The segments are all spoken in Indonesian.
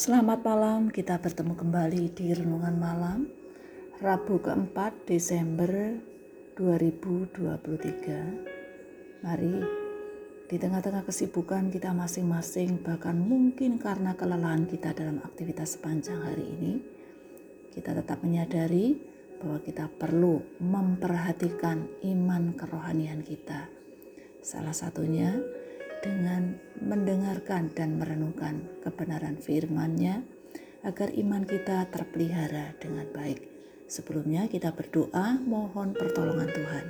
Selamat malam, kita bertemu kembali di Renungan Malam Rabu keempat Desember 2023 Mari di tengah-tengah kesibukan kita masing-masing bahkan mungkin karena kelelahan kita dalam aktivitas sepanjang hari ini kita tetap menyadari bahwa kita perlu memperhatikan iman kerohanian kita. Salah satunya dengan mendengarkan dan merenungkan kebenaran firman-Nya agar iman kita terpelihara dengan baik. Sebelumnya kita berdoa mohon pertolongan Tuhan.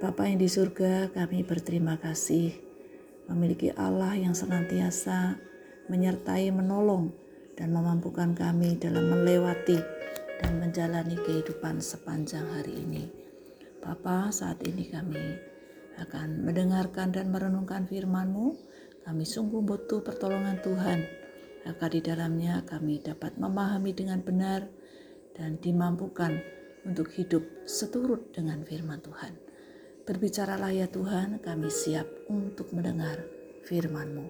Bapa yang di surga, kami berterima kasih memiliki Allah yang senantiasa menyertai, menolong, dan memampukan kami dalam melewati dan menjalani kehidupan sepanjang hari ini. Bapa, saat ini kami akan mendengarkan dan merenungkan firman-Mu, kami sungguh butuh pertolongan Tuhan, agar di dalamnya kami dapat memahami dengan benar dan dimampukan untuk hidup seturut dengan firman Tuhan. Berbicaralah ya Tuhan, kami siap untuk mendengar firman-Mu.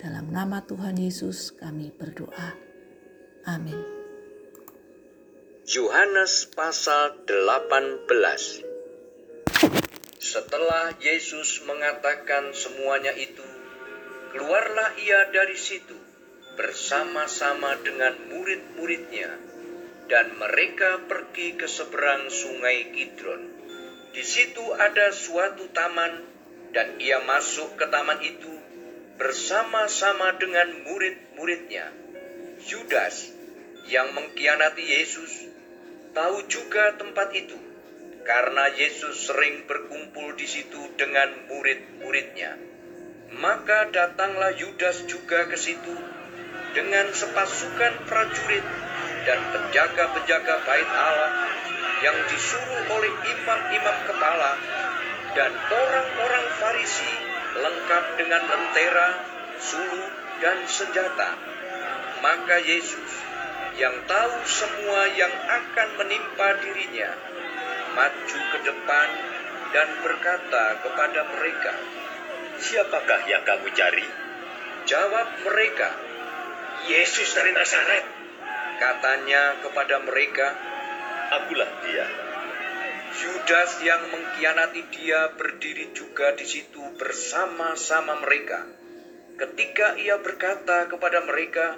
Dalam nama Tuhan Yesus kami berdoa. Amin. Yohanes pasal 18 setelah Yesus mengatakan semuanya itu, keluarlah ia dari situ bersama-sama dengan murid-muridnya, dan mereka pergi ke seberang sungai Kidron. Di situ ada suatu taman, dan ia masuk ke taman itu bersama-sama dengan murid-muridnya. Yudas yang mengkhianati Yesus tahu juga tempat itu karena Yesus sering berkumpul di situ dengan murid-muridnya. Maka datanglah Yudas juga ke situ dengan sepasukan prajurit dan penjaga-penjaga bait Allah yang disuruh oleh imam-imam kepala dan orang-orang Farisi lengkap dengan lentera, sulu, dan senjata. Maka Yesus yang tahu semua yang akan menimpa dirinya, maju ke depan dan berkata kepada mereka, Siapakah yang kamu cari? Jawab mereka, Yesus dari Nazaret. Katanya kepada mereka, Akulah dia. Yudas yang mengkhianati dia berdiri juga di situ bersama-sama mereka. Ketika ia berkata kepada mereka,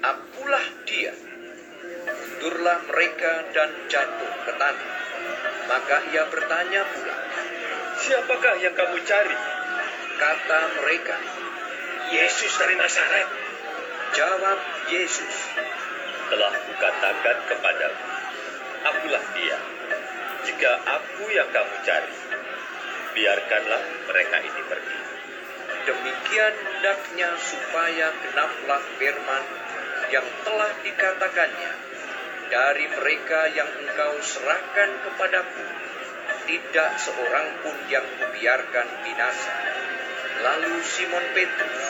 Akulah dia Mundurlah mereka dan jatuh ke tanah. Maka ia bertanya pula, Siapakah yang kamu cari? Kata mereka, Yesus dari Nazaret. Jawab Yesus, Telah kukatakan kepadamu, akulah dia. Jika aku yang kamu cari, biarkanlah mereka ini pergi. Demikian hendaknya supaya genaplah firman yang telah dikatakannya dari mereka yang engkau serahkan kepadaku tidak seorang pun yang kubiarkan binasa. Lalu Simon Petrus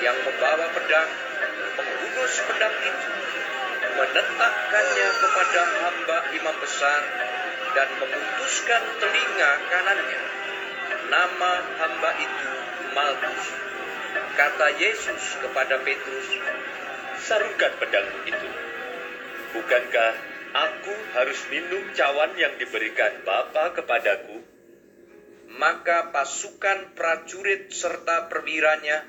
yang membawa pedang menghunus pedang itu menetakkannya kepada hamba imam besar dan memutuskan telinga kanannya. Nama hamba itu Malkus. Kata Yesus kepada Petrus sarungkan pedangmu itu. Bukankah aku harus minum cawan yang diberikan Bapa kepadaku? Maka pasukan prajurit serta perwiranya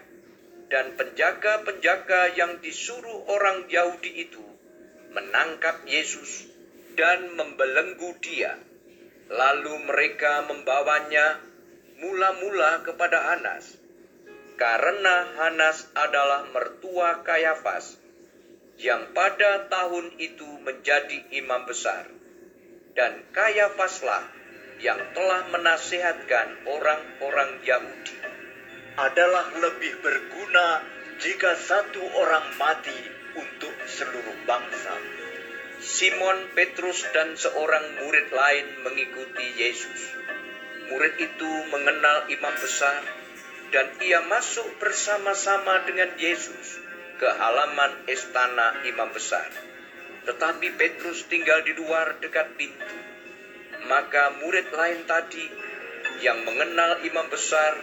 dan penjaga-penjaga yang disuruh orang Yahudi itu menangkap Yesus dan membelenggu dia. Lalu mereka membawanya mula-mula kepada Hanas, karena Hanas adalah mertua Kayafas yang pada tahun itu menjadi imam besar. Dan Kayafaslah yang telah menasehatkan orang-orang Yahudi. Adalah lebih berguna jika satu orang mati untuk seluruh bangsa. Simon Petrus dan seorang murid lain mengikuti Yesus. Murid itu mengenal imam besar dan ia masuk bersama-sama dengan Yesus ke halaman istana imam besar. Tetapi Petrus tinggal di luar dekat pintu. Maka murid lain tadi yang mengenal imam besar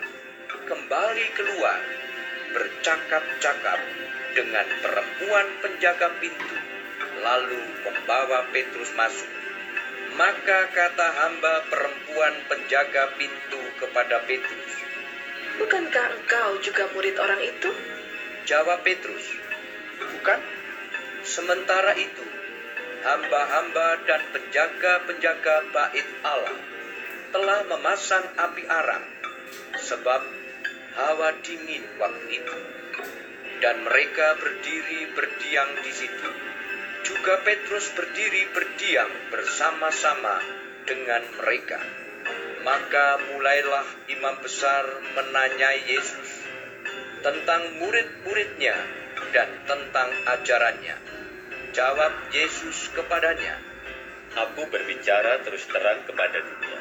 kembali keluar bercakap-cakap dengan perempuan penjaga pintu, lalu membawa Petrus masuk. Maka kata hamba perempuan penjaga pintu kepada Petrus, Bukankah engkau juga murid orang itu? Jawab Petrus, Bukan. Sementara itu, hamba-hamba dan penjaga-penjaga bait Allah telah memasang api arang, sebab hawa dingin waktu itu. Dan mereka berdiri berdiam di situ. Juga Petrus berdiri berdiam bersama-sama dengan mereka. Maka mulailah imam besar menanyai Yesus tentang murid-muridnya dan tentang ajarannya. Jawab Yesus kepadanya, Aku berbicara terus terang kepada dunia.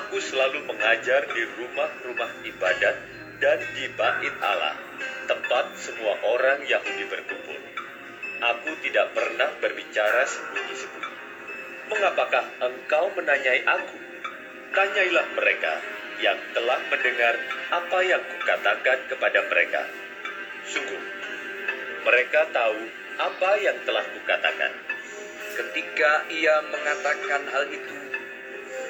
Aku selalu mengajar di rumah-rumah ibadat dan di bait Allah, tempat semua orang Yahudi berkumpul. Aku tidak pernah berbicara sembunyi-sembunyi. Mengapakah engkau menanyai aku? Tanyailah mereka yang telah mendengar apa yang kukatakan kepada mereka. Sungguh, mereka tahu apa yang telah kukatakan. Ketika ia mengatakan hal itu,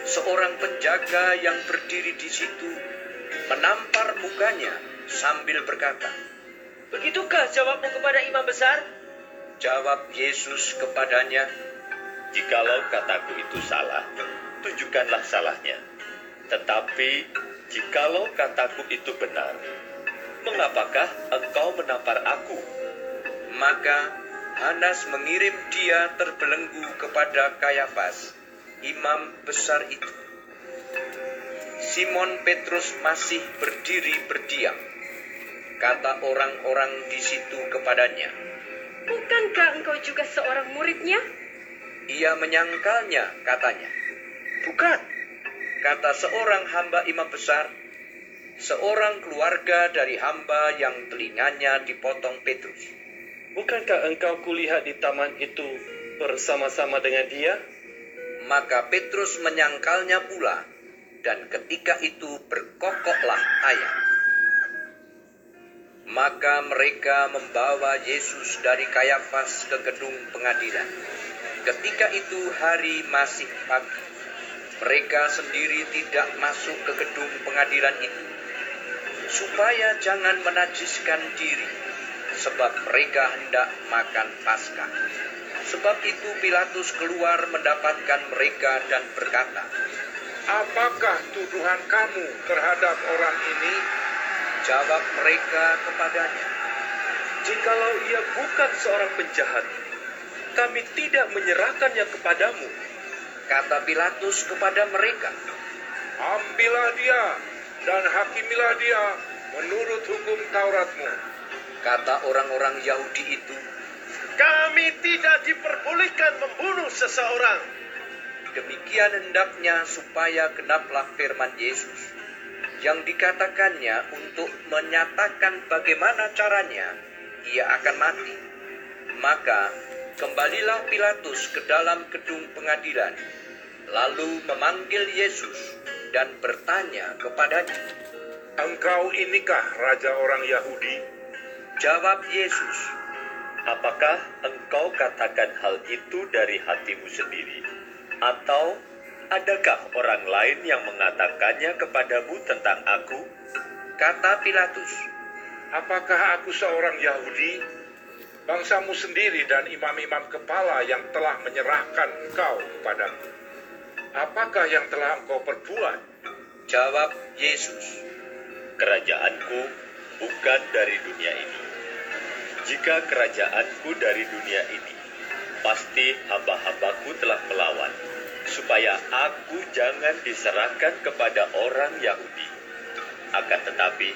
seorang penjaga yang berdiri di situ menampar mukanya sambil berkata, Begitukah jawabmu kepada imam besar? Jawab Yesus kepadanya, Jikalau kataku itu salah, tunjukkanlah salahnya. Tetapi jikalau kataku itu benar, mengapakah engkau menampar aku? Maka Hanas mengirim dia terbelenggu kepada Kayafas, imam besar itu. Simon Petrus masih berdiri berdiam. Kata orang-orang di situ kepadanya, Bukankah engkau juga seorang muridnya? ia menyangkalnya, katanya. Bukan, kata seorang hamba imam besar, seorang keluarga dari hamba yang telinganya dipotong Petrus. Bukankah engkau kulihat di taman itu bersama-sama dengan dia? Maka Petrus menyangkalnya pula, dan ketika itu berkokoklah ayam. Maka mereka membawa Yesus dari Kayafas ke gedung pengadilan. Ketika itu hari masih pagi. Mereka sendiri tidak masuk ke gedung pengadilan itu, supaya jangan menajiskan diri, sebab mereka hendak makan Paskah. Sebab itu Pilatus keluar mendapatkan mereka dan berkata, Apakah tuduhan kamu terhadap orang ini? Jawab mereka kepadanya, Jikalau ia bukan seorang penjahat, kami tidak menyerahkannya kepadamu. Kata Pilatus kepada mereka, Ambillah dia dan hakimilah dia menurut hukum Tauratmu. kata orang-orang Yahudi itu, Kami tidak diperbolehkan membunuh seseorang. Demikian hendaknya supaya genaplah firman Yesus yang dikatakannya untuk menyatakan bagaimana caranya ia akan mati. Maka kembalilah Pilatus ke dalam gedung pengadilan, lalu memanggil Yesus dan bertanya kepadanya. Engkau inikah raja orang Yahudi? Jawab Yesus, Apakah engkau katakan hal itu dari hatimu sendiri? Atau adakah orang lain yang mengatakannya kepadamu tentang aku? kata Pilatus, Apakah aku seorang Yahudi? Bangsamu sendiri dan imam-imam kepala yang telah menyerahkan engkau kepadaku. Apakah yang telah engkau perbuat? jawab Yesus. Kerajaanku bukan dari dunia ini. Jika kerajaanku dari dunia ini, pasti hamba-hambaku telah melawan, supaya aku jangan diserahkan kepada orang Yahudi. Akan tetapi,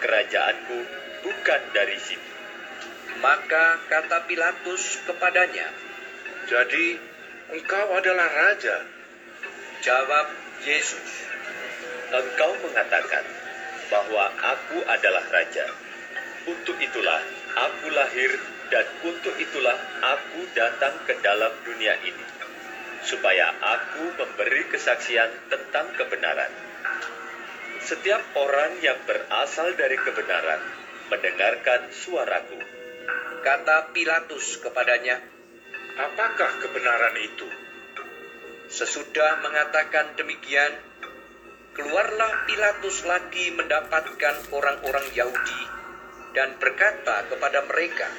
kerajaanku bukan dari sini. Maka kata Pilatus kepadanya, Jadi engkau adalah raja. jawab Yesus. Engkau mengatakan bahwa aku adalah raja. Untuk itulah aku lahir dan untuk itulah aku datang ke dalam dunia ini. Supaya aku memberi kesaksian tentang kebenaran. Setiap orang yang berasal dari kebenaran mendengarkan suaraku. Kata Pilatus kepadanya, Apakah kebenaran itu? Sesudah mengatakan demikian, keluarlah Pilatus lagi mendapatkan orang-orang Yahudi dan berkata kepada mereka,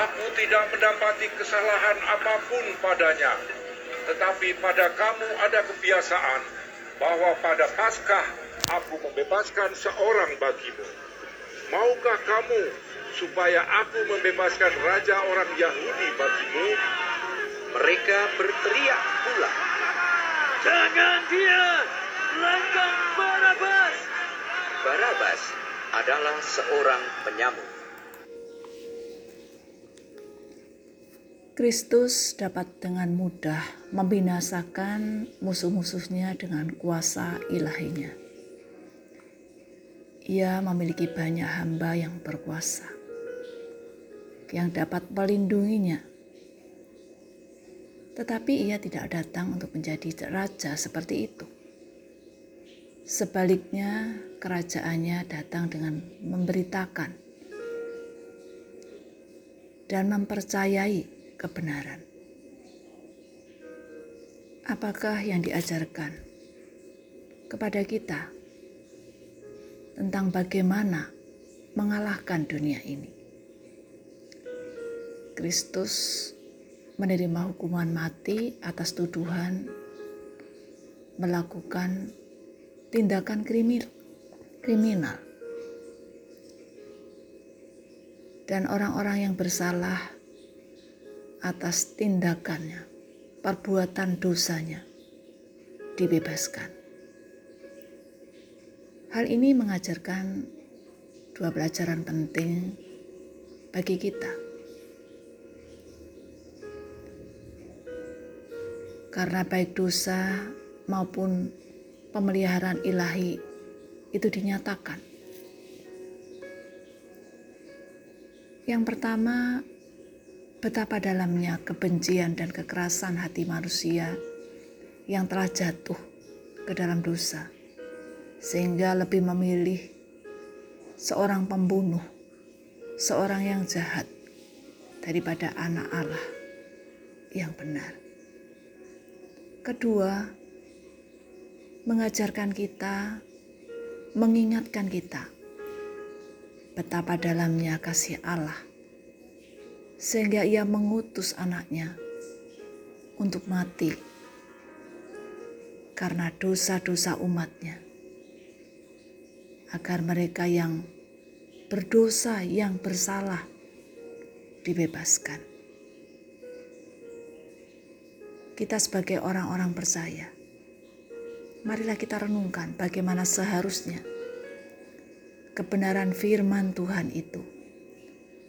Aku tidak mendapati kesalahan apa pun padanya. Tetapi pada kamu ada kebiasaan bahwa pada Paskah aku membebaskan seorang bagimu. Maukah kamu supaya aku membebaskan raja orang Yahudi bagimu? mereka berteriak pula, Jangan dia! Langkah Barabas! Barabas adalah seorang penyamuk. Kristus dapat dengan mudah membinasakan musuh-musuhnya dengan kuasa ilahinya. Ia memiliki banyak hamba yang berkuasa yang dapat melindunginya. Tetapi ia tidak datang untuk menjadi raja seperti itu. Sebaliknya, kerajaannya datang dengan memberitakan dan mempercayai kebenaran. Apakah yang diajarkan kepada kita tentang bagaimana mengalahkan dunia ini? Kristus menerima hukuman mati atas tuduhan melakukan tindakan kriminal. kriminal. Dan orang-orang yang bersalah atas tindakannya, perbuatan dosanya, dibebaskan. Hal ini mengajarkan dua pelajaran penting bagi kita. Karena baik dosa maupun pemeliharaan ilahi itu dinyatakan. Yang pertama, betapa dalamnya kebencian dan kekerasan hati manusia yang telah jatuh ke dalam dosa, sehingga lebih memilih seorang pembunuh, seorang yang jahat, daripada anak Allah yang benar. Kedua, mengajarkan kita, mengingatkan kita betapa dalamnya kasih Allah, sehingga Ia mengutus anaknya untuk mati karena dosa-dosa umatnya, agar mereka yang berdosa, yang bersalah, dibebaskan kita sebagai orang-orang percaya, marilah kita renungkan bagaimana seharusnya kebenaran firman Tuhan itu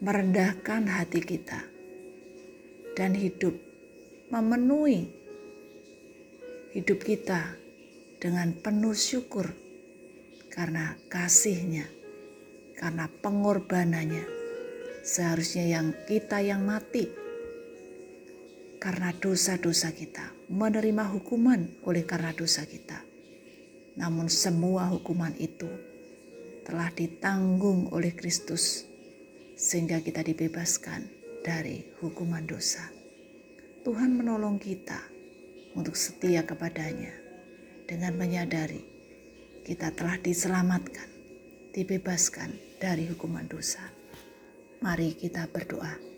merendahkan hati kita dan hidup memenuhi hidup kita dengan penuh syukur karena kasihnya, karena pengorbanannya. Seharusnya yang kita yang mati karena dosa-dosa kita, menerima hukuman oleh karena dosa kita. Namun semua hukuman itu telah ditanggung oleh Kristus sehingga kita dibebaskan dari hukuman dosa. Tuhan menolong kita untuk setia kepadanya dengan menyadari kita telah diselamatkan, dibebaskan dari hukuman dosa. Mari kita berdoa.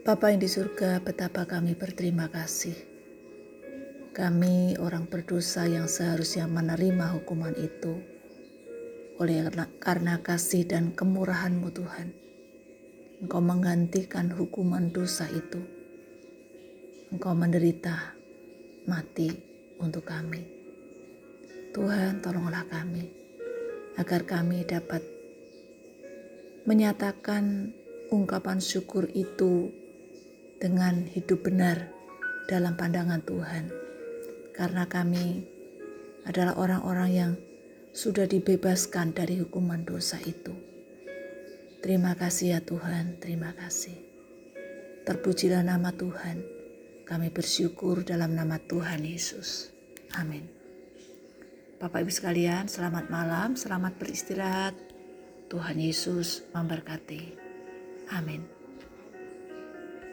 Bapa yang di surga, betapa kami berterima kasih. Kami orang berdosa yang seharusnya menerima hukuman itu oleh karena kasih dan kemurahan-Mu Tuhan. Engkau menggantikan hukuman dosa itu. Engkau menderita mati untuk kami. Tuhan tolonglah kami agar kami dapat menyatakan ungkapan syukur itu dengan hidup benar dalam pandangan Tuhan, karena kami adalah orang-orang yang sudah dibebaskan dari hukuman dosa itu. Terima kasih ya Tuhan, terima kasih. Terpujilah nama Tuhan. Kami bersyukur dalam nama Tuhan Yesus. Amin. Bapak Ibu sekalian, selamat malam, selamat beristirahat. Tuhan Yesus memberkati. Amin.